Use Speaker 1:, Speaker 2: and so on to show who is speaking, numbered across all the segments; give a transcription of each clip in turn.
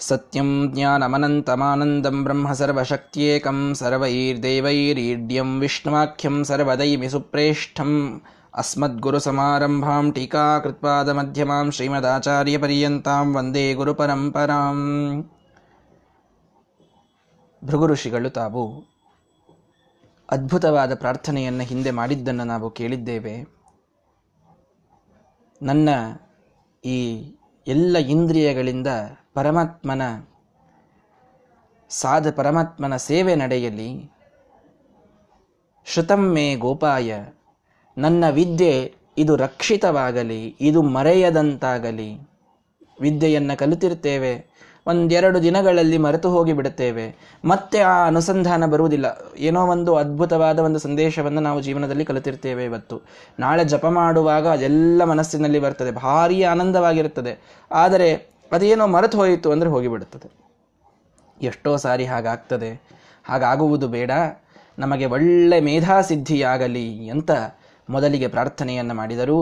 Speaker 1: सत्यं ज्ञानमनन्तमानन्दं ब्रह्म सर्वशक्त्येकं सर्वैर्देवैरीड्यं विष्णुवाख्यं सर्वदैमि सुप्रेष्ठम् अस्मद्गुरुसमारम्भां टीकाकृत्पादमध्यमां ಶ್ರೀಮದಾಚಾರ್ಯಪರ್ಯಂತಾಂ ವಂದೇ ಗುರುಪರಂಪರಾಂ ಭೃಗು ಋಷಿಗಳು ತಾವು ಅದ್ಭುತವಾದ ಪ್ರಾರ್ಥನೆಯನ್ನು ಹಿಂದೆ ಮಾಡಿದ್ದನ್ನು ನಾವು ಕೇಳಿದ್ದೇವೆ ನನ್ನ ಈ ಎಲ್ಲ ಇಂದ್ರಿಯಗಳಿಂದ ಪರಮಾತ್ಮನ ಸಾಧ ಪರಮಾತ್ಮನ ಸೇವೆ ನಡೆಯಲಿ. ಶ್ರುತಮ್ಮೇ ಗೋಪಾಯ, ನನ್ನ ವಿದ್ಯೆ ಇದು ರಕ್ಷಿತವಾಗಲಿ, ಇದು ಮರೆಯದಂತಾಗಲಿ. ವಿದ್ಯೆಯನ್ನು ಕಲಿತಿರ್ತೇವೆ, ಒಂದೆರಡು ದಿನಗಳಲ್ಲಿ ಮರೆತು ಹೋಗಿ ಬಿಡುತ್ತೇವೆ. ಮತ್ತೆ ಆ ಅನುಸಂಧಾನ ಬರುವುದಿಲ್ಲ. ಏನೋ ಒಂದು ಅದ್ಭುತವಾದ ಒಂದು ಸಂದೇಶವನ್ನು ನಾವು ಜೀವನದಲ್ಲಿ ಕಲಿತಿರ್ತೇವೆ ಇವತ್ತು. ನಾಳೆ ಜಪ ಮಾಡುವಾಗ ಅದೆಲ್ಲ ಮನಸ್ಸಿನಲ್ಲಿ ಬರ್ತದೆ. ಭಾರೀ ಆನಂದವಾಗಿರುತ್ತದೆ. ಆದರೆ ಅದೇನೋ ಮರೆತು ಹೋಯಿತು ಅಂದರೆ ಹೋಗಿಬಿಡುತ್ತದೆ. ಎಷ್ಟೋ ಸಾರಿ ಹಾಗಾಗ್ತದೆ. ಹಾಗಾಗುವುದು ಬೇಡ. ನಮಗೆ ಒಳ್ಳೆ ಮೇಧಾಸಿದ್ಧಿಯಾಗಲಿ ಅಂತ ಮೊದಲಿಗೆ ಪ್ರಾರ್ಥನೆಯನ್ನು ಮಾಡಿದರು.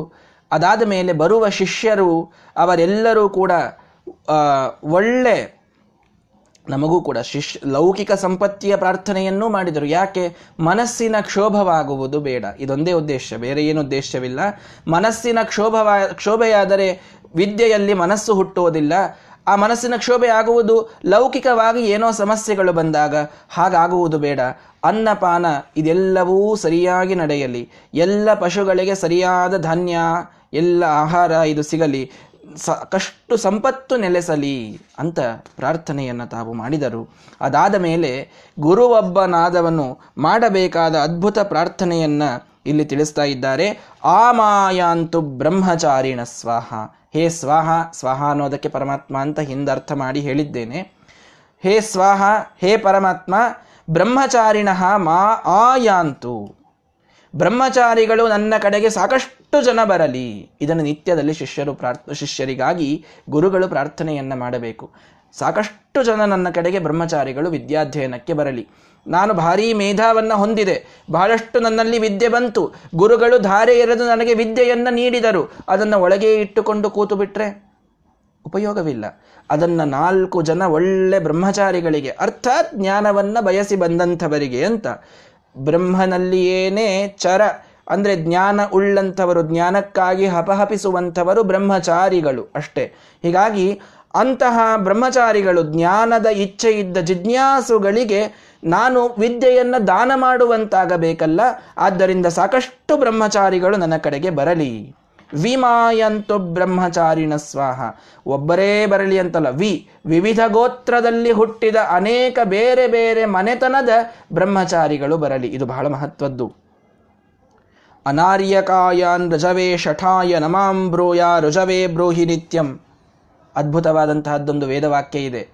Speaker 1: ಅದಾದ ಮೇಲೆ ಬರುವ ಶಿಷ್ಯರು, ಅವರೆಲ್ಲರೂ ಕೂಡ ಒಳ್ಳೆ, ನಮಗೂ ಕೂಡ ಶಿಶ್ ಲೌಕಿಕ ಸಂಪತ್ತಿಯ ಪ್ರಾರ್ಥನೆಯನ್ನೂ ಮಾಡಿದರು. ಯಾಕೆ? ಮನಸ್ಸಿನ ಕ್ಷೋಭವಾಗುವುದು ಬೇಡ. ಇದೊಂದೇ ಉದ್ದೇಶ, ಬೇರೆ ಏನು ಉದ್ದೇಶವಿಲ್ಲ. ಮನಸ್ಸಿನ ಕ್ಷೋಭವ, ಕ್ಷೋಭೆಯಾದರೆ ವಿದ್ಯೆಯಲ್ಲಿ ಮನಸ್ಸು ಹುಟ್ಟುವುದಿಲ್ಲ. ಆ ಮನಸ್ಸಿನ ಕ್ಷೋಭೆ ಆಗುವುದು ಲೌಕಿಕವಾಗಿ ಏನೋ ಸಮಸ್ಯೆಗಳು ಬಂದಾಗ ಹಾಗಾಗುವುದು ಬೇಡ. ಅನ್ನಪಾನ ಇದೆಲ್ಲವೂ ಸರಿಯಾಗಿ ನಡೆಯಲಿ. ಎಲ್ಲ ಪಶುಗಳಿಗೆ ಸರಿಯಾದ ಧಾನ್ಯ, ಎಲ್ಲ ಆಹಾರ ಇದು ಸಿಗಲಿ. ಸಾಕಷ್ಟು ಸಂಪತ್ತು ನೆಲೆಸಲಿ ಅಂತ ಪ್ರಾರ್ಥನೆಯನ್ನು ತಾವು ಮಾಡಿದರು. ಅದಾದ ಮೇಲೆ ಗುರುವೊಬ್ಬನಾದವನು ಮಾಡಬೇಕಾದ ಅದ್ಭುತ ಪ್ರಾರ್ಥನೆಯನ್ನು ಇಲ್ಲಿ ತಿಳಿಸ್ತಾ ಇದ್ದಾರೆ. ಆಮಾಯಾಂತು ಬ್ರಹ್ಮಚಾರಿಣ ಸ್ವಾಹ. ಹೇ ಸ್ವಾಹ ಸ್ವಾಹ ಅನ್ನೋದಕ್ಕೆ ಪರಮಾತ್ಮ ಅಂತ ಹಿಂದರ್ಥ ಮಾಡಿ ಹೇಳಿದ್ದೇನೆ. ಹೇ ಸ್ವಾಹ, ಹೇ ಪರಮಾತ್ಮ, ಬ್ರಹ್ಮಚಾರಿಣ ಮಾ ಆಯಾಂತು. ಬ್ರಹ್ಮಚಾರಿಗಳು ನನ್ನ ಕಡೆಗೆ ಸಾಕಷ್ಟು ಜನ ಬರಲಿ. ಇದನ್ನು ನಿತ್ಯದಲ್ಲಿ ಶಿಷ್ಯರು ಪ್ರಾರ್ಥ, ಶಿಷ್ಯರಿಗಾಗಿ ಗುರುಗಳು ಪ್ರಾರ್ಥನೆಯನ್ನು ಮಾಡಬೇಕು. ಸಾಕಷ್ಟು ಜನ ನನ್ನ ಕಡೆಗೆ ಬ್ರಹ್ಮಚಾರಿಗಳು ವಿದ್ಯಾಧ್ಯಯನಕ್ಕೆ ಬರಲಿ. ನಾನು ಭಾರೀ ಮೇಧಾವನ್ನು ಹೊಂದಿದೆ. ಬಹಳಷ್ಟು ನನ್ನಲ್ಲಿ ವಿದ್ಯೆ ಬಂತು. ಗುರುಗಳು ಧಾರೆ ಎರೆದು ನನಗೆ ವಿದ್ಯೆಯನ್ನು ನೀಡಿದರು. ಅದನ್ನು ಒಳಗೆ ಇಟ್ಟುಕೊಂಡು ಕೂತು ಬಿಟ್ರೆ ಉಪಯೋಗವಿಲ್ಲ. ಅದನ್ನು ನಾಲ್ಕು ಜನ ಒಳ್ಳೆ ಬ್ರಹ್ಮಚಾರಿಗಳಿಗೆ, ಅರ್ಥಾತ್ ಜ್ಞಾನವನ್ನು ಬಯಸಿ ಬಂದಂಥವರಿಗೆ ಅಂತ. ಬ್ರಹ್ಮನಲ್ಲಿಯೇನೇ ಚರ, ಅಂದರೆ ಜ್ಞಾನ ಉಳ್ಳಂಥವರು, ಜ್ಞಾನಕ್ಕಾಗಿ ಹಪಹಪಿಸುವಂಥವರು ಬ್ರಹ್ಮಚಾರಿಗಳು ಅಷ್ಟೇ. ಹೀಗಾಗಿ ಅಂತಹ ಬ್ರಹ್ಮಚಾರಿಗಳು ಜ್ಞಾನದ ಇಚ್ಛೆ ಇದ್ದ ಜಿಜ್ಞಾಸುಗಳಿಗೆ ನಾನು ವಿದ್ಯೆಯನ್ನು ದಾನ ಮಾಡುವಂತಾಗಬೇಕಲ್ಲ, ಆದ್ದರಿಂದ ಸಾಕಷ್ಟು ಬ್ರಹ್ಮಚಾರಿಗಳು ನನ್ನ ಕಡೆಗೆ ಬರಲಿ. ವಿಮಾಯಂತು ಬ್ರಹ್ಮಚಾರಿಣ ಸ್ವಾಹ. ಒಬ್ಬರೇ ಬರಲಿ ಅಂತಲ್ಲ. ವಿ, ವಿವಿಧ ಗೋತ್ರದಲ್ಲಿ ಹುಟ್ಟಿದ ಅನೇಕ ಬೇರೆ ಬೇರೆ ಮನೆತನದ ಬ್ರಹ್ಮಚಾರಿಗಳು ಬರಲಿ. ಇದು ಬಹಳ ಮಹತ್ವದ್ದು. ಅನಾರ್ಯಕಾಯಾನ್ ರಜವೇ ಶಠಾಯ ನಮಾಂ ಬ್ರೂಯ ರುಜವೇ ಬ್ರೂಹಿ ನಿತ್ಯಂ. ಅದ್ಭುತವಾದಂತಹದ್ದೊಂದು ವೇದವಾಕ್ಯ ಇದೆ.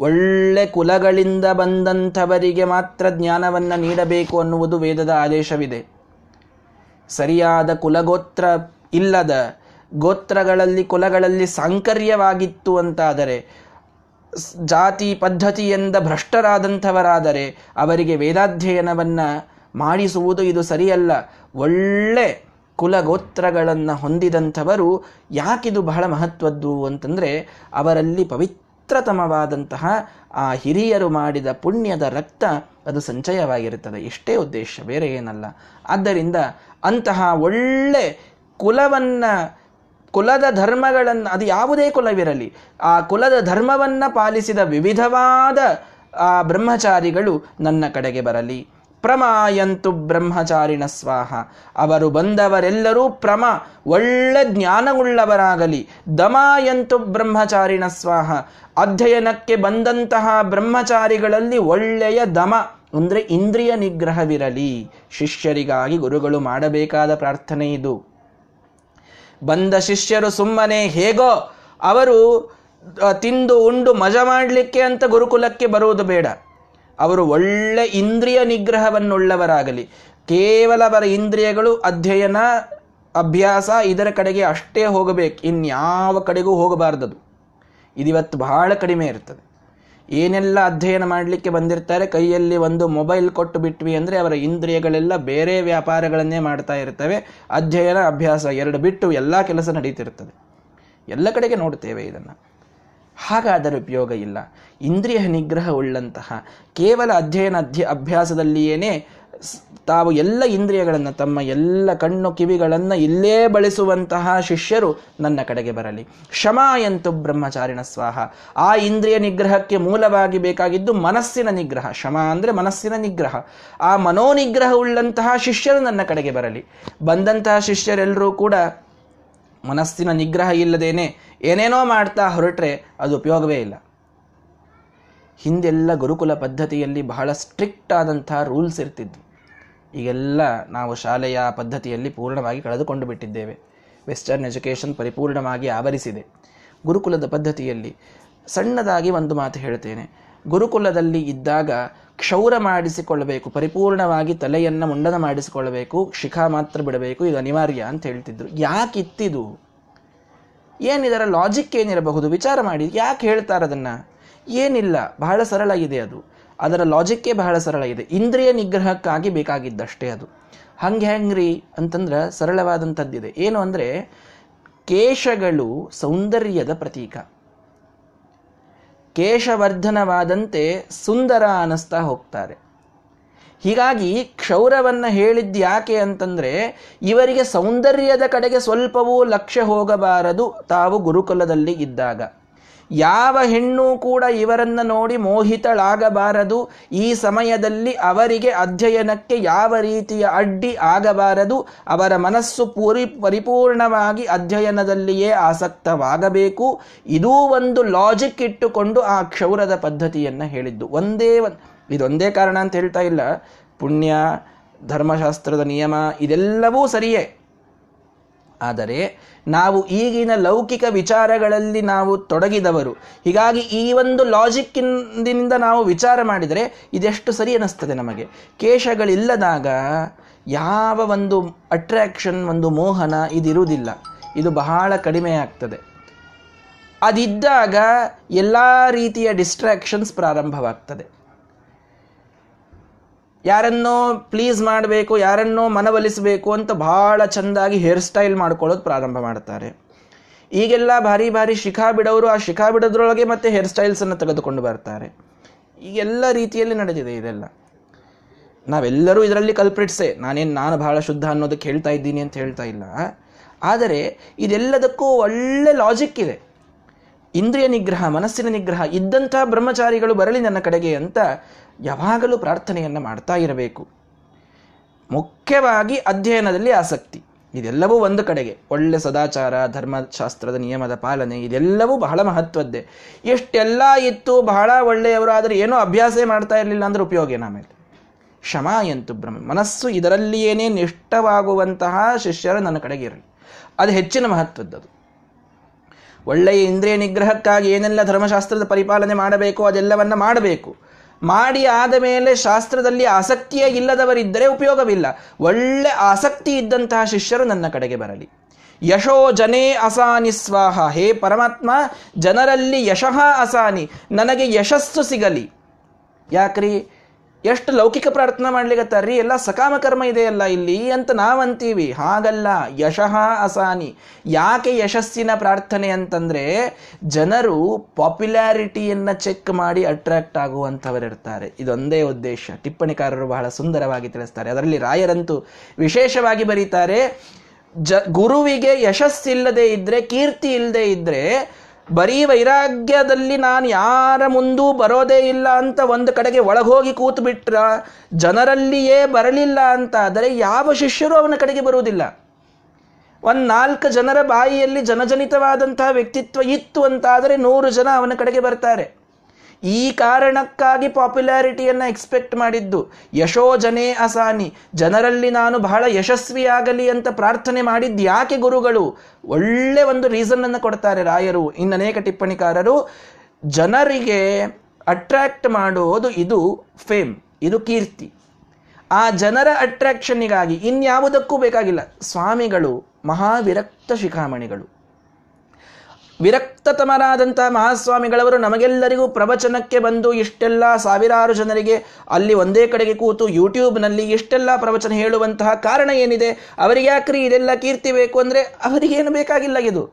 Speaker 1: ಒಳ್ಳೆ ಕುಲಗಳಿಂದ ಬಂದಂಥವರಿಗೆ ಮಾತ್ರ ಜ್ಞಾನವನ್ನು ನೀಡಬೇಕು ಅನ್ನುವುದು ವೇದದ ಆದೇಶವಿದೆ. ಸರಿಯಾದ ಕುಲಗೋತ್ರ ಇಲ್ಲದ ಗೋತ್ರಗಳಲ್ಲಿ ಕುಲಗಳಲ್ಲಿ ಸಾಂಕರ್ಯವಾಗಿತ್ತು ಅಂತಾದರೆ, ಜಾತಿ ಪದ್ಧತಿಯಿಂದ ಭ್ರಷ್ಟರಾದಂಥವರಾದರೆ ಅವರಿಗೆ ವೇದಾಧ್ಯಯನವನ್ನು ಮಾಡಿಸುವುದು ಇದು ಸರಿಯಲ್ಲ. ಒಳ್ಳೆ ಕುಲಗೋತ್ರಗಳನ್ನು ಹೊಂದಿದಂಥವರು ಯಾಕಿದು ಬಹಳ ಮಹತ್ವದ್ದು ಅಂತಂದರೆ ಅವರಲ್ಲಿ ಪವಿತ್ರತಮವಾದಂತಹ ಆ ಹಿರಿಯರು ಮಾಡಿದ ಪುಣ್ಯದ ರಕ್ತ ಅದು ಸಂಚಯವಾಗಿರುತ್ತದೆ. ಇಷ್ಟೇ ಉದ್ದೇಶ, ಬೇರೆ ಏನಲ್ಲ. ಆದ್ದರಿಂದ ಅಂತಹ ಒಳ್ಳೆ ಕುಲವನ್ನು, ಕುಲದ ಧರ್ಮಗಳನ್ನು, ಅದು ಯಾವುದೇ ಕುಲವಿರಲಿ, ಆ ಕುಲದ ಧರ್ಮವನ್ನು ಪಾಲಿಸಿದ ವಿವಿಧವಾದ ಆ ಬ್ರಹ್ಮಚಾರಿಗಳು ನನ್ನ ಕಡೆಗೆ ಬರಲಿ. ಪ್ರಮಾಯಂತು ಬ್ರಹ್ಮಚಾರಿಣ ಸ್ವಾಹ. ಅವರು ಬಂದವರೆಲ್ಲರೂ ಪ್ರಮ, ಒಳ್ಳೆ ಜ್ಞಾನವುಳ್ಳವರಾಗಲಿ. ದಮಾಯಂತು ಬ್ರಹ್ಮಚಾರಿಣ ಸ್ವಾಹ. ಅಧ್ಯಯನಕ್ಕೆ ಬಂದಂತಹ ಬ್ರಹ್ಮಚಾರಿಗಳಲ್ಲಿ ಒಳ್ಳೆಯ ದಮ, ಅಂದರೆ ಇಂದ್ರಿಯ ನಿಗ್ರಹವಿರಲಿ. ಶಿಷ್ಯರಿಗಾಗಿ ಗುರುಗಳು ಮಾಡಬೇಕಾದ ಪ್ರಾರ್ಥನೆ ಇದು. ಬಂದ ಶಿಷ್ಯರು ಸುಮ್ಮನೆ, ಹೇಗೋ, ಅವರು ತಿಂದು ಉಂಡು ಮಜಾ ಮಾಡಲಿಕ್ಕೆ ಅಂತ ಗುರುಕುಲಕ್ಕೆ ಬರುವುದು ಬೇಡ. ಅವರು ಒಳ್ಳೆ ಇಂದ್ರಿಯ ನಿಗ್ರಹವನ್ನುಳ್ಳವರಾಗಲಿ. ಕೇವಲ ಅವರ ಇಂದ್ರಿಯಗಳು, ಅಧ್ಯಯನ, ಅಭ್ಯಾಸ ಇದರ ಕಡೆಗೆ ಅಷ್ಟೇ ಹೋಗಬೇಕು. ಇನ್ಯಾವ ಕಡೆಗೂ ಹೋಗಬಾರ್ದದು. ಇದಿವತ್ತು ಬಹಳ ಕಡಿಮೆ ಇರ್ತದೆ. ಏನೆಲ್ಲ ಅಧ್ಯಯನ ಮಾಡಲಿಕ್ಕೆ ಬಂದಿರ್ತಾರೆ? ಕೈಯಲ್ಲಿ ಒಂದು ಮೊಬೈಲ್ ಕೊಟ್ಟು ಬಿಟ್ವಿ ಅಂದರೆ ಅವರ ಇಂದ್ರಿಯಗಳೆಲ್ಲ ಬೇರೆ ವ್ಯಾಪಾರಗಳನ್ನೇ ಮಾಡ್ತಾ ಇರ್ತವೆ. ಅಧ್ಯಯನ, ಅಭ್ಯಾಸ ಎರಡು ಬಿಟ್ಟು ಎಲ್ಲ ಕೆಲಸ ನಡೀತಿರ್ತದೆ. ಎಲ್ಲ ಕಡೆಗೆ ನೋಡ್ತೇವೆ ಇದನ್ನು. ಹಾಗಾದರೆ ಉಪಯೋಗ ಇಲ್ಲ. ಇಂದ್ರಿಯ ನಿಗ್ರಹ ಉಳ್ಳಂತಹ ಕೇವಲ ಅಧ್ಯಯನ ಅಧ್ಯ ಅಭ್ಯಾಸದಲ್ಲಿಯೇನೇ ತಾವು ಎಲ್ಲ ಇಂದ್ರಿಯಗಳನ್ನು, ತಮ್ಮ ಎಲ್ಲ ಕಣ್ಣು ಕಿವಿಗಳನ್ನು ಇಲ್ಲೇ ಬಳಸುವಂತಹ ಶಿಷ್ಯರು ನನ್ನ ಕಡೆಗೆ ಬರಲಿ. ಶಮ ಎಂತು ಬ್ರಹ್ಮಚಾರಿಣ ಸ್ವಾಹ. ಆ ಇಂದ್ರಿಯ ನಿಗ್ರಹಕ್ಕೆ ಮೂಲವಾಗಿ ಬೇಕಾಗಿದ್ದು ಮನಸ್ಸಿನ ನಿಗ್ರಹ. ಶಮ ಅಂದರೆ ಮನಸ್ಸಿನ ನಿಗ್ರಹ. ಆ ಮನೋನಿಗ್ರಹ ಉಳ್ಳಂತಹ ಶಿಷ್ಯರು ನನ್ನ ಕಡೆಗೆ ಬರಲಿ. ಬಂದಂತಹ ಶಿಷ್ಯರೆಲ್ಲರೂ ಕೂಡ ಮನಸ್ಸಿನ ನಿಗ್ರಹ ಇಲ್ಲದೇನೆ ಏನೇನೋ ಮಾಡ್ತಾ ಹೊರಟ್ರೆ ಅದು ಉಪಯೋಗವೇ ಇಲ್ಲ. ಹಿಂದೆಲ್ಲ ಗುರುಕುಲ ಪದ್ಧತಿಯಲ್ಲಿ ಬಹಳ ಸ್ಟ್ರಿಕ್ಟ್ ಆದಂಥ ರೂಲ್ಸ್ ಇರ್ತಿದ್ವು. ಈಗೆಲ್ಲ ನಾವು ಶಾಲೆಯ ಪದ್ಧತಿಯಲ್ಲಿ ಪೂರ್ಣವಾಗಿ ಕಳೆದುಕೊಂಡು ಬಿಟ್ಟಿದ್ದೇವೆ. ವೆಸ್ಟರ್ನ್ ಎಜುಕೇಷನ್ ಪರಿಪೂರ್ಣವಾಗಿ ಆವರಿಸಿದೆ. ಗುರುಕುಲದ ಪದ್ಧತಿಯಲ್ಲಿ ಸಣ್ಣದಾಗಿ ಒಂದು ಮಾತು ಹೇಳ್ತೇನೆ. ಗುರುಕುಲದಲ್ಲಿ ಇದ್ದಾಗ ಕ್ಷೌರ ಮಾಡಿಸಿಕೊಳ್ಳಬೇಕು, ಪರಿಪೂರ್ಣವಾಗಿ ತಲೆಯನ್ನು ಮುಂಡನ ಮಾಡಿಸಿಕೊಳ್ಳಬೇಕು, ಶಿಖಾ ಮಾತ್ರ ಬಿಡಬೇಕು, ಇದು ಅನಿವಾರ್ಯ ಅಂತ ಹೇಳ್ತಿದ್ರು. ಯಾಕಿತ್ತಿದು ಏನಿದರ ಲಾಜಿಕ್ ಏನಿರಬಹುದು? ವಿಚಾರ ಮಾಡಿ, ಯಾಕೆ ಹೇಳ್ತಾರೆ ಅದನ್ನು? ಏನಿಲ್ಲ, ಬಹಳ ಸರಳ ಇದೆ ಅದು. ಅದರ ಲಾಜಿಕ್ಕೇ ಬಹಳ ಸರಳ ಇದೆ. ಇಂದ್ರಿಯ ನಿಗ್ರಹಕ್ಕಾಗಿ ಬೇಕಾಗಿದ್ದಷ್ಟೇ ಅದು. ಹಂಗೆ ಹೆಂಗ್ರಿ ಅಂತಂದ್ರೆ ಸರಳವಾದಂಥದ್ದಿದೆ. ಏನು ಅಂದರೆ ಕೇಶಗಳು ಸೌಂದರ್ಯದ ಪ್ರತೀಕ. ಕೇಶವರ್ಧನವಾದಂತೆ ಸುಂದರ ಅನ್ನಿಸ್ತಾ ಹೋಗ್ತಾರೆ. ಹೀಗಾಗಿ ಕ್ಷೌರವನ್ನು ಹೇಳಿದ್ದು ಯಾಕೆ ಅಂತಂದರೆ, ಇವರಿಗೆ ಸೌಂದರ್ಯದ ಕಡೆಗೆ ಸ್ವಲ್ಪವೂ ಲಕ್ಷ್ಯ ಹೋಗಬಾರದು ತಾವು ಗುರುಕುಲದಲ್ಲಿ ಇದ್ದಾಗ. ಯಾವ ಹೆಣ್ಣು ಕೂಡ ಇವರನ್ನು ನೋಡಿ ಮೋಹಿತಳಾಗಬಾರದು. ಈ ಸಮಯದಲ್ಲಿ ಅವರಿಗೆ ಅಧ್ಯಯನಕ್ಕೆ ಯಾವ ರೀತಿಯ ಅಡ್ಡಿ ಆಗಬಾರದು. ಅವರ ಮನಸ್ಸು ಪೂರಿ, ಪರಿಪೂರ್ಣವಾಗಿ ಅಧ್ಯಯನದಲ್ಲಿಯೇ ಆಸಕ್ತವಾಗಬೇಕು. ಇದೂ ಒಂದು ಲಾಜಿಕ್ ಇಟ್ಟುಕೊಂಡು ಆ ಕ್ಷೌರದ ಪದ್ಧತಿಯನ್ನು ಹೇಳಿದ್ದು. ಒಂದೇ ಇದೊಂದೇ ಕಾರಣ ಅಂತ ಹೇಳ್ತಾ ಇಲ್ಲ. ಪುಣ್ಯ, ಧರ್ಮಶಾಸ್ತ್ರದ ನಿಯಮ, ಇದೆಲ್ಲವೂ ಸರಿಯೇ. ಆದರೆ ನಾವು ಈಗಿನ ಲೌಕಿಕ ವಿಚಾರಗಳಲ್ಲಿ ನಾವು ತೊಡಗಿದವರು. ಹೀಗಾಗಿ ಈ ಒಂದು ಲಾಜಿಕ್ಕಿಂದಿನಿಂದ ನಾವು ವಿಚಾರ ಮಾಡಿದರೆ ಇದೆಷ್ಟು ಸರಿ ಅನ್ನಿಸ್ತದೆ ನಮಗೆ. ಕೇಶಗಳಿಲ್ಲದಾಗ ಯಾವ ಒಂದು ಅಟ್ರಾಕ್ಷನ್ ಒಂದು ಮೋಹನ ಇದಿರುವುದಿಲ್ಲ. ಇದು ಬಹಳ ಕಡಿಮೆ ಆಗ್ತದೆ. ಅದಿದ್ದಾಗ ಎಲ್ಲ ರೀತಿಯ ಡಿಸ್ಟ್ರಾಕ್ಷನ್ಸ್ ಪ್ರಾರಂಭವಾಗ್ತದೆ. ಯಾರನ್ನೋ ಪ್ಲೀಸ್ ಮಾಡಬೇಕು, ಯಾರನ್ನೋ ಮನವೊಲಿಸಬೇಕು ಅಂತ ಭಾಳ ಚೆಂದಾಗಿ ಹೇರ್ ಸ್ಟೈಲ್ ಮಾಡ್ಕೊಳ್ಳೋದು ಪ್ರಾರಂಭ ಮಾಡ್ತಾರೆ. ಈಗೆಲ್ಲ ಭಾರಿ ಭಾರಿ ಶಿಖಾ ಬಿಡೋರು ಆ ಶಿಖಾ ಬಿಡೋದ್ರೊಳಗೆ ಮತ್ತೆ ಹೇರ್ ಸ್ಟೈಲ್ಸನ್ನು ತೆಗೆದುಕೊಂಡು ಬರ್ತಾರೆ. ಈಗೆಲ್ಲ ರೀತಿಯಲ್ಲಿ ನಡೆದಿದೆ ಇದೆಲ್ಲ. ನಾವೆಲ್ಲರೂ ಇದರಲ್ಲಿ ಕಲ್ಪ್ರಿಟ್ಸೆ ನಾನೇನು, ನಾನು ಭಾಳ ಶುದ್ಧ ಅನ್ನೋದಕ್ಕೆ ಹೇಳ್ತಾ ಇದ್ದೀನಿ ಅಂತ ಹೇಳ್ತಾ ಇಲ್ಲ. ಆದರೆ ಇದೆಲ್ಲದಕ್ಕೂ ಒಳ್ಳೆ ಲಾಜಿಕ್ ಇದೆ. ಇಂದ್ರಿಯ ನಿಗ್ರಹ, ಮನಸ್ಸಿನ ನಿಗ್ರಹ ಇದ್ದಂಥ ಬ್ರಹ್ಮಚಾರಿಗಳು ಬರಲಿ ನನ್ನ ಕಡೆಗೆ ಅಂತ ಯಾವಾಗಲೂ ಪ್ರಾರ್ಥನೆಯನ್ನು ಮಾಡ್ತಾ ಇರಬೇಕು. ಮುಖ್ಯವಾಗಿ ಅಧ್ಯಯನದಲ್ಲಿ ಆಸಕ್ತಿ. ಇದೆಲ್ಲವೂ ಒಂದು ಕಡೆಗೆ. ಒಳ್ಳೆ ಸದಾಚಾರ, ಧರ್ಮಶಾಸ್ತ್ರದ ನಿಯಮದ ಪಾಲನೆ, ಇದೆಲ್ಲವೂ ಬಹಳ ಮಹತ್ವದ್ದೇ. ಎಷ್ಟೆಲ್ಲ ಇತ್ತು, ಬಹಳ ಒಳ್ಳೆಯವರು, ಆದರೆ ಏನೋ ಅಭ್ಯಾಸ ಮಾಡ್ತಾ ಇರಲಿಲ್ಲ ಅಂದ್ರೆ ಉಪಯೋಗ ಆಮೇಲೆ? ಕ್ಷಮ ಎಂತು ಬ್ರಹ್ಮ. ಮನಸ್ಸು ಇದರಲ್ಲಿಯೇನೇ ನಿಷ್ಠವಾಗುವಂತಹ ಶಿಷ್ಯರು ನನ್ನ ಕಡೆಗೆ ಇರಲಿ. ಅದು ಹೆಚ್ಚಿನ ಮಹತ್ವದ್ದದು. ಒಳ್ಳೆಯ ಇಂದ್ರಿಯ ನಿಗ್ರಹಕ್ಕಾಗಿ ಏನೆಲ್ಲ ಧರ್ಮಶಾಸ್ತ್ರದ ಪರಿಪಾಲನೆ ಮಾಡಬೇಕು ಅದೆಲ್ಲವನ್ನು ಮಾಡಬೇಕು. ಮಾಡಿ ಆದ ಮೇಲೆ ಶಾಸ್ತ್ರದಲ್ಲಿ ಆಸಕ್ತಿಯೇ ಇಲ್ಲದವರಿದ್ದರೆ ಉಪಯೋಗವಿಲ್ಲ. ಒಳ್ಳೆ ಆಸಕ್ತಿ ಇದ್ದಂತಹ ಶಿಷ್ಯರು ನನ್ನ ಕಡೆಗೆ ಬರಲಿ. ಯಶೋ ಜನೇ ಅಸಾನಿ ಸ್ವಾಹ. ಹೇ ಪರಮಾತ್ಮ, ಜನರಲ್ಲಿ ಯಶಃ ಅಸಾನಿ. ನನಗೆ ಯಶಸ್ಸು ಸಿಗಲಿ. ಯಾಕ್ರಿ? ಎಷ್ಟು ಲೌಕಿಕ ಪ್ರಾರ್ಥನೆ ಮಾಡ್ಲಿಕ್ಕತ್ತಾರ್ರಿ ಎಲ್ಲ ಸಕಾಮ ಕರ್ಮ ಇದೆಯಲ್ಲ ಇಲ್ಲಿ ಅಂತ ನಾವಂತೀವಿ. ಹಾಗಲ್ಲ, ಯಶಃ ಅಸಾನಿ. ಯಾಕೆ ಯಶಸ್ಸಿನ ಪ್ರಾರ್ಥನೆ ಅಂತಂದ್ರೆ ಜನರು ಪಾಪ್ಯುಲಾರಿಟಿಯನ್ನ ಚೆಕ್ ಮಾಡಿ ಅಟ್ರಾಕ್ಟ್ ಆಗುವಂಥವರಿರ್ತಾರೆ ಇದೊಂದೇ ಉದ್ದೇಶ. ಟಿಪ್ಪಣಿಕಾರರು ಬಹಳ ಸುಂದರವಾಗಿ ತಿಳಿಸ್ತಾರೆ. ಅದರಲ್ಲಿ ರಾಯರಂತೂ ವಿಶೇಷವಾಗಿ ಬರೀತಾರೆ, ಜ, ಗುರುವಿಗೆ ಯಶಸ್ಸಿಲ್ಲದೆ ಇದ್ರೆ, ಕೀರ್ತಿ ಇಲ್ಲದೆ ಇದ್ರೆ ಬರೀ ವೈರಾಗ್ಯದಲ್ಲಿ ನಾನು ಯಾರ ಮುಂದೂ ಬರೋದೇ ಇಲ್ಲ ಅಂತ ಒಂದು ಕಡೆಗೆ ಒಳಗೋಗಿ ಕೂತು ಬಿಟ್ರ ಜನರಲ್ಲಿಯೇ ಬರಲಿಲ್ಲ ಅಂತ. ಆದರೆ ಯಾವ ಶಿಷ್ಯರು ಅವನ ಕಡೆಗೆ ಬರುವುದಿಲ್ಲ. ಒಂದು ನಾಲ್ಕು ಜನರ ಬಾಯಿಯಲ್ಲಿ ಜನಜನಿತವಾದಂತಹ ವ್ಯಕ್ತಿತ್ವ ಇತ್ತು ಅಂತಾದರೆ ನೂರು ಜನ ಅವನ ಕಡೆಗೆ ಬರ್ತಾರೆ. ಈ ಕಾರಣಕ್ಕಾಗಿ ಪಾಪ್ಯುಲಾರಿಟಿಯನ್ನು ಎಕ್ಸ್ಪೆಕ್ಟ್ ಮಾಡಿದ್ದು. ಯಶೋ ಜನೇ ಅಸಾನಿ. ಜನರಲ್ಲಿ ನಾನು ಬಹಳ ಯಶಸ್ವಿಯಾಗಲಿ ಅಂತ ಪ್ರಾರ್ಥನೆ ಮಾಡಿದ್ದು ಯಾಕೆ ಗುರುಗಳು? ಒಳ್ಳೆ ಒಂದು ರೀಸನ್ ಅನ್ನು ಕೊಡ್ತಾರೆ ರಾಯರು. ಇನ್ನು ಅನೇಕ ಟಿಪ್ಪಣಿಕಾರರು, ಜನರಿಗೆ ಅಟ್ರಾಕ್ಟ್ ಮಾಡೋದು ಇದು ಫೇಮ್, ಇದು ಕೀರ್ತಿ. ಆ ಜನರ ಅಟ್ರಾಕ್ಷನ್ನಿಗಾಗಿ ಇನ್ಯಾವುದಕ್ಕೂ ಬೇಕಾಗಿಲ್ಲ. ಸ್ವಾಮಿಗಳು, ಮಹಾವಿರಕ್ತ ಶಿಖಾಮಣಿಗಳು. ವಿರಕ್ತತಮರಾದಂತಹ ಮಹಾಸ್ವಾಮಿಗಳವರು ನಮಗೆಲ್ಲರಿಗೂ ಪ್ರವಚನಕ್ಕೆ ಬಂದು ಇಷ್ಟೆಲ್ಲ ಸಾವಿರಾರು ಜನರಿಗೆ ಅಲ್ಲಿ ಒಂದೇ ಕಡೆಗೆ ಕೂತು ಯೂಟ್ಯೂಬ್ನಲ್ಲಿ ಇಷ್ಟೆಲ್ಲ ಪ್ರವಚನ ಹೇಳುವಂತಹ ಕಾರಣ ಏನಿದೆ? ಅವರಿಗೆ ಯಾಕ್ರಿ ಇದೆಲ್ಲ ಕೀರ್ತಿ ಬೇಕು ಅಂದರೆ ಅವರಿಗೇನು ಬೇಕಾಗಿಲ್ಲ ಇದು?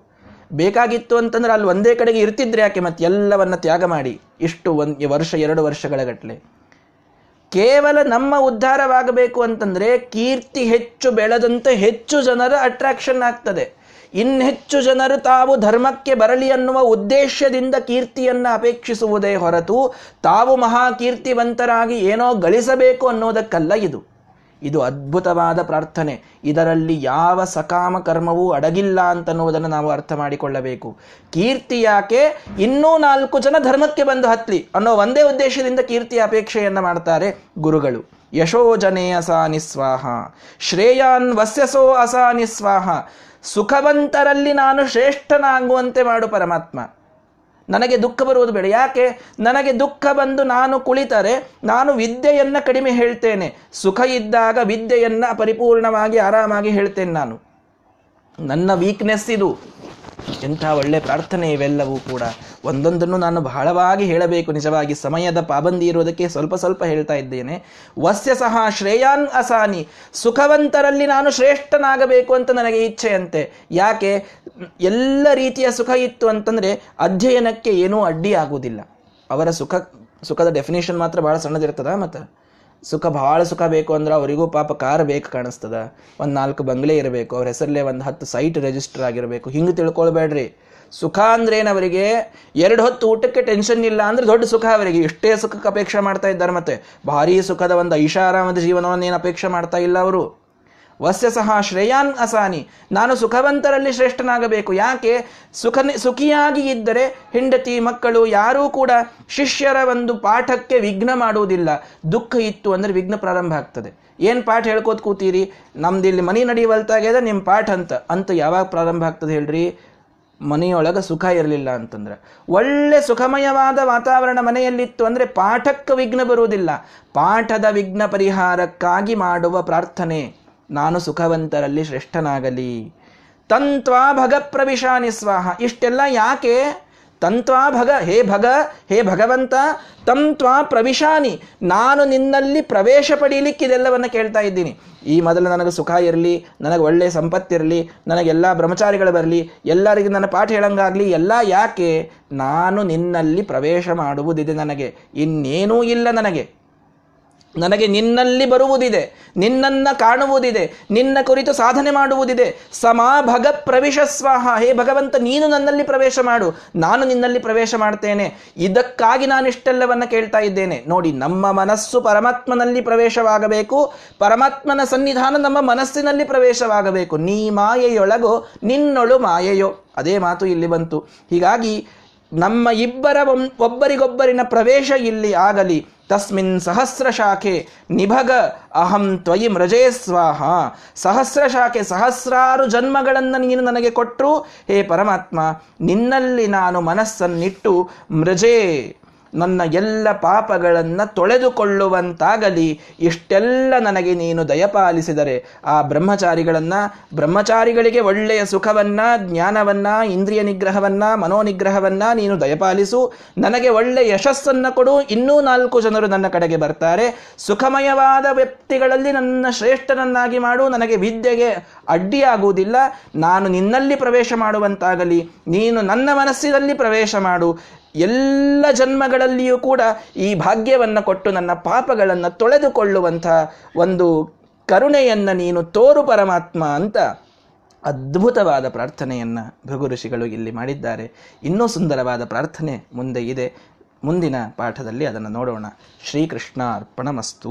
Speaker 1: ಬೇಕಾಗಿತ್ತು ಅಂತಂದ್ರೆ ಅಲ್ಲಿ ಒಂದೇ ಕಡೆಗೆ ಇರ್ತಿದ್ರೆ ಯಾಕೆ ಮತ್ತೆ ಎಲ್ಲವನ್ನ ತ್ಯಾಗ ಮಾಡಿ? ಇಷ್ಟು ಒಂದು ವರ್ಷ ಎರಡು ವರ್ಷಗಳ ಗಟ್ಟಲೆ ಕೇವಲ ನಮ್ಮ ಉದ್ಧಾರವಾಗಬೇಕು ಅಂತಂದ್ರೆ ಕೀರ್ತಿ ಹೆಚ್ಚು, ಬೆಳೆದಂತೆ ಹೆಚ್ಚು ಜನರ ಅಟ್ರಾಕ್ಷನ್ ಆಗ್ತದೆ. ಇನ್ನೆಚ್ಚು ಜನರು ತಾವು ಧರ್ಮಕ್ಕೆ ಬರಲಿ ಅನ್ನುವ ಉದ್ದೇಶದಿಂದ ಕೀರ್ತಿಯನ್ನ ಅಪೇಕ್ಷಿಸುವುದೇ ಹೊರತು ತಾವು ಮಹಾಕೀರ್ತಿವಂತರಾಗಿ ಏನೋ ಗಳಿಸಬೇಕು ಅನ್ನೋದಕ್ಕಲ್ಲ ಇದು. ಇದು ಅದ್ಭುತವಾದ ಪ್ರಾರ್ಥನೆ. ಇದರಲ್ಲಿ ಯಾವ ಸಕಾಮ ಕರ್ಮವೂ ಅಡಗಿಲ್ಲ ಅಂತನ್ನುವುದನ್ನು ನಾವು ಅರ್ಥ ಮಾಡಿಕೊಳ್ಳಬೇಕು. ಕೀರ್ತಿ ಯಾಕೆ? ಇನ್ನೂ ನಾಲ್ಕು ಜನ ಧರ್ಮಕ್ಕೆ ಬಂದು ಹತ್ಲಿ ಅನ್ನೋ ಒಂದೇ ಉದ್ದೇಶದಿಂದ ಕೀರ್ತಿಯ ಅಪೇಕ್ಷೆಯನ್ನು ಮಾಡ್ತಾರೆ ಗುರುಗಳು. ಯಶೋ ಜನೇ ಅಸಾ ನಿಸ್ವಾಹ. ಶ್ರೇಯಾನ್ ವಸ್ಯಸೋ ಅಸಾ ನಿಸ್ವಾಹ. ಸುಖವಂತರಲ್ಲಿ ನಾನು ಶ್ರೇಷ್ಠನಾಗುವಂತೆ ಮಾಡು ಪರಮಾತ್ಮ. ನನಗೆ ದುಃಖ ಬರುವುದು ಬೇಡ. ಯಾಕೆ? ನನಗೆ ದುಃಖ ಬಂದು ನಾನು ಕುಳಿತರೆ ನಾನು ವಿದ್ಯೆಯನ್ನು ಕಡಿಮೆ ಹೇಳ್ತೇನೆ. ಸುಖ ಇದ್ದಾಗ ವಿದ್ಯೆಯನ್ನು ಪರಿಪೂರ್ಣವಾಗಿ ಆರಾಮಾಗಿ ಹೇಳ್ತೇನೆ ನಾನು. ನನ್ನ ವೀಕ್ನೆಸ್ ಇದು. ಎಂಥ ಒಳ್ಳೆ ಪ್ರಾರ್ಥನೆ ಇವೆಲ್ಲವೂ ಕೂಡ ಒಂದೊಂದನ್ನು ನಾನು ಬಹಳವಾಗಿ ಹೇಳಬೇಕು. ನಿಜವಾಗಿ ಸಮಯದ ಪಾಬಂದಿ ಇರುವುದಕ್ಕೆ ಸ್ವಲ್ಪ ಸ್ವಲ್ಪ ಹೇಳ್ತಾ ಇದ್ದೇನೆ. ವಸ್ಯ ಸಹ ಶ್ರೇಯಾನ್ ಅಸಾನಿ, ಸುಖವಂತರಲ್ಲಿ ನಾನು ಶ್ರೇಷ್ಠನಾಗಬೇಕು ಅಂತ ನನಗೆ ಇಚ್ಛೆಯಂತೆ. ಯಾಕೆ? ಎಲ್ಲ ರೀತಿಯ ಸುಖ ಇತ್ತು ಅಂತಂದರೆ ಅಧ್ಯಯನಕ್ಕೆ ಏನೂ ಅಡ್ಡಿ ಆಗುವುದಿಲ್ಲ ಅವರ ಸುಖ, ಸುಖದ ಡೆಫಿನೇಷನ್ ಮಾತ್ರ ಬಹಳ ಸಣ್ಣದಿರ್ತದ ಮತ್ತೆ? ಸುಖ ಭಾಳ ಸುಖ ಬೇಕು ಅಂದ್ರೆ ಅವರಿಗೂ ಪಾಪ ಕಾರ್ ಬೇಕು ಕಾಣಿಸ್ತದ. ಒಂದು ನಾಲ್ಕು ಬಂಗ್ಲೆ ಇರಬೇಕು, ಅವ್ರ ಹೆಸರಲ್ಲೇ ಒಂದು ಹತ್ತು ಸೈಟ್ ರಿಜಿಸ್ಟರ್ ಆಗಿರಬೇಕು. ಹಿಂಗೆ ತಿಳ್ಕೊಳ್ಬೇಡ್ರಿ. ಸುಖ ಅಂದ್ರೇನು ಅವರಿಗೆ? ಎರಡು ಹೊತ್ತು ಊಟಕ್ಕೆ ಟೆನ್ಷನ್ ಇಲ್ಲ ಅಂದ್ರೆ ದೊಡ್ಡ ಸುಖ ಅವರಿಗೆ. ಇಷ್ಟೇ ಸುಖಕ್ಕೆ ಅಪೇಕ್ಷೆ ಮಾಡ್ತಾ ಇದ್ದಾರೆ ಮತ್ತೆ. ಭಾರಿ ಸುಖದ ಒಂದು ಐಷಾರಾಮದ ಜೀವನವನ್ನು ಏನು ಅಪೇಕ್ಷೆ ಮಾಡ್ತಾ ಇಲ್ಲ ಅವರು. ವಸ್ಯ ಸಹ ಶ್ರೇಯಾನ್ ಅಸಾನಿ. ನಾನು ಸುಖವಂತರಲ್ಲಿ ಶ್ರೇಷ್ಠನಾಗಬೇಕು. ಯಾಕೆ? ಸುಖ ಸುಖಿಯಾಗಿ ಇದ್ದರೆ ಹೆಂಡತಿ, ಮಕ್ಕಳು ಯಾರೂ ಕೂಡ ಶಿಷ್ಯರ ಒಂದು ಪಾಠಕ್ಕೆ ವಿಘ್ನ ಮಾಡುವುದಿಲ್ಲ. ದುಃಖ ಇತ್ತು ಅಂದರೆ ವಿಘ್ನ ಪ್ರಾರಂಭ ಆಗ್ತದೆ. ಏನು ಪಾಠ ಹೇಳ್ಕೋತ ಕೂತೀರಿ? ನಮ್ದು ಇಲ್ಲಿ ಮನೆ ನಡೆಯುವಲ್ತಾಗ್ಯದ ನಿಮ್ಮ ಪಾಠ ಅಂತ. ಅಂತ ಯಾವಾಗ ಪ್ರಾರಂಭ ಆಗ್ತದೆ ಹೇಳ್ರಿ? ಮನೆಯೊಳಗೆ ಸುಖ ಇರಲಿಲ್ಲ ಅಂತಂದ್ರೆ. ಒಳ್ಳೆ ಸುಖಮಯವಾದ ವಾತಾವರಣ ಮನೆಯಲ್ಲಿತ್ತು ಅಂದರೆ ಪಾಠಕ್ಕೆ ವಿಘ್ನ ಬರುವುದಿಲ್ಲ. ಪಾಠದ ವಿಘ್ನ ಪರಿಹಾರಕ್ಕಾಗಿ ಮಾಡುವ ಪ್ರಾರ್ಥನೆ. ನಾನು ಸುಖವಂತರಲ್ಲಿ ಶ್ರೇಷ್ಠನಾಗಲಿ. ತಂತ್ವಾ ಭಗ ಪ್ರವಿಶಾನಿ ಸ್ವಾಹ. ಇಷ್ಟೆಲ್ಲ ಯಾಕೆ? ತಂತ್ವಾ ಭಗ, ಹೇ ಭಗ, ಹೇ ಭಗವಂತ, ತಂತ್ವಾ ಪ್ರವಿಶಾನಿ. ನಾನು ನಿನ್ನಲ್ಲಿ ಪ್ರವೇಶ ಪಡೀಲಿಕ್ಕೆ ಇದೆಲ್ಲವನ್ನು ಕೇಳ್ತಾ ಇದ್ದೀನಿ. ಈ ಮೊದಲು ನನಗೆ ಸುಖ ಇರಲಿ, ನನಗೆ ಒಳ್ಳೆಯ ಸಂಪತ್ತಿರಲಿ ನನಗೆಲ್ಲ ಬ್ರಹ್ಮಚಾರಿಗಳು ಬರಲಿ, ಎಲ್ಲರಿಗೂ ನನ್ನ ಪಾಠ ಹೇಳಂಗಾಗಲಿ, ಎಲ್ಲ ಯಾಕೆ? ನಾನು ನಿನ್ನಲ್ಲಿ ಪ್ರವೇಶ ಮಾಡುವುದಿದೆ ನನಗೆ. ಇನ್ನೇನೂ ಇಲ್ಲ ನನಗೆ. ನನಗೆ ನಿನ್ನಲ್ಲಿ ಬರುವುದಿದೆ, ನಿನ್ನನ್ನು ಕಾಣುವುದಿದೆ, ನಿನ್ನ ಕುರಿತು ಸಾಧನೆ ಮಾಡುವುದಿದೆ. ಸಮಾ ಭಗ ಪ್ರವೇಶ ಸ್ವಾಹ. ಹೇ ಭಗವಂತ, ನೀನು ನನ್ನಲ್ಲಿ ಪ್ರವೇಶ ಮಾಡು. ನಾನು ನಿನ್ನಲ್ಲಿ ಪ್ರವೇಶ ಮಾಡ್ತೇನೆ. ಇದಕ್ಕಾಗಿ ನಾನು ಇಷ್ಟೆಲ್ಲವನ್ನು ಕೇಳ್ತಾ ಇದ್ದೇನೆ. ನೋಡಿ, ನಮ್ಮ ಮನಸ್ಸು ಪರಮಾತ್ಮನಲ್ಲಿ ಪ್ರವೇಶವಾಗಬೇಕು. ಪರಮಾತ್ಮನ ಸನ್ನಿಧಾನ ನಮ್ಮ ಮನಸ್ಸಿನಲ್ಲಿ ಪ್ರವೇಶವಾಗಬೇಕು. ನೀ ಮಾಯೆಯೊಳಗೋ, ನಿನ್ನೊಳು ಮಾಯೆಯೋ. ಅದೇ ಮಾತು ಇಲ್ಲಿ ಬಂತು. ಹೀಗಾಗಿ ನಮ್ಮ ಇಬ್ಬರ ಒಬ್ಬರಿಗೊಬ್ಬರಿನ ಪ್ರವೇಶ ಇಲ್ಲಿ ಆಗಲಿ. ತಸ್ಮಿನ್ ಸಹಸ್ರ ಶಾಖೆ ನಿಭಗ ಅಹಂ ತ್ವಯಿ ಮೃಜೇ ಸ್ವಾಹ ಸಹಸ್ರ ಶಾಖೆ ಸಹಸ್ರಾರು ಜನ್ಮಗಳನ್ನು ನೀನು ನನಗೆ ಕೊಟ್ಟರು ಹೇ ಪರಮಾತ್ಮ, ನಿನ್ನಲ್ಲಿ ನಾನು ಮನಸ್ಸನ್ನಿಟ್ಟು ಮೃಜೇ. ನನ್ನ ಎಲ್ಲ ಪಾಪಗಳನ್ನು ತೊಳೆದುಕೊಳ್ಳುವಂತಾಗಲಿ. ಇಷ್ಟೆಲ್ಲ ನನಗೆ ನೀನು ದಯಪಾಲಿಸಿದರೆ. ಆ ಬ್ರಹ್ಮಚಾರಿಗಳನ್ನು, ಬ್ರಹ್ಮಚಾರಿಗಳಿಗೆ ಒಳ್ಳೆಯ ಸುಖವನ್ನು, ಜ್ಞಾನವನ್ನು, ಇಂದ್ರಿಯ ನಿಗ್ರಹವನ್ನು, ಮನೋನಿಗ್ರಹವನ್ನು ನೀನು ದಯಪಾಲಿಸು. ನನಗೆ ಒಳ್ಳೆ ಯಶಸ್ಸನ್ನು ಕೊಡು. ಇನ್ನೂ ನಾಲ್ಕು ಜನರು ನನ್ನ ಕಡೆಗೆ ಬರ್ತಾರೆ. ಸುಖಮಯವಾದ ವ್ಯಕ್ತಿಗಳಲ್ಲಿ ನನ್ನ ಶ್ರೇಷ್ಠನನ್ನಾಗಿ ಮಾಡು. ನನಗೆ ವಿದ್ಯೆಗೆ ಅಡ್ಡಿಯಾಗುವುದಿಲ್ಲ. ನಾನು ನಿನ್ನಲ್ಲಿ ಪ್ರವೇಶ ಮಾಡುವಂತಾಗಲಿ, ನೀನು ನನ್ನ ಮನಸ್ಸಿನಲ್ಲಿ ಪ್ರವೇಶ ಮಾಡು. ಎಲ್ಲ ಜನ್ಮಗಳಲ್ಲಿಯೂ ಕೂಡ ಈ ಭಾಗ್ಯವನ್ನು ಕೊಟ್ಟು ನನ್ನ ಪಾಪಗಳನ್ನು ತೊಳೆದುಕೊಳ್ಳುವಂಥ ಒಂದು ಕರುಣೆಯನ್ನು ನೀನು ತೋರು ಪರಮಾತ್ಮ ಅಂತ ಅದ್ಭುತವಾದ ಪ್ರಾರ್ಥನೆಯನ್ನು ಭೃಗು ಋಷಿಗಳು ಇಲ್ಲಿ ಮಾಡಿದ್ದಾರೆ. ಇನ್ನೂ ಸುಂದರವಾದ ಪ್ರಾರ್ಥನೆ ಮುಂದೆ ಇದೆ. ಮುಂದಿನ ಪಾಠದಲ್ಲಿ ಅದನ್ನು ನೋಡೋಣ. ಶ್ರೀಕೃಷ್ಣ ಅರ್ಪಣಮಸ್ತು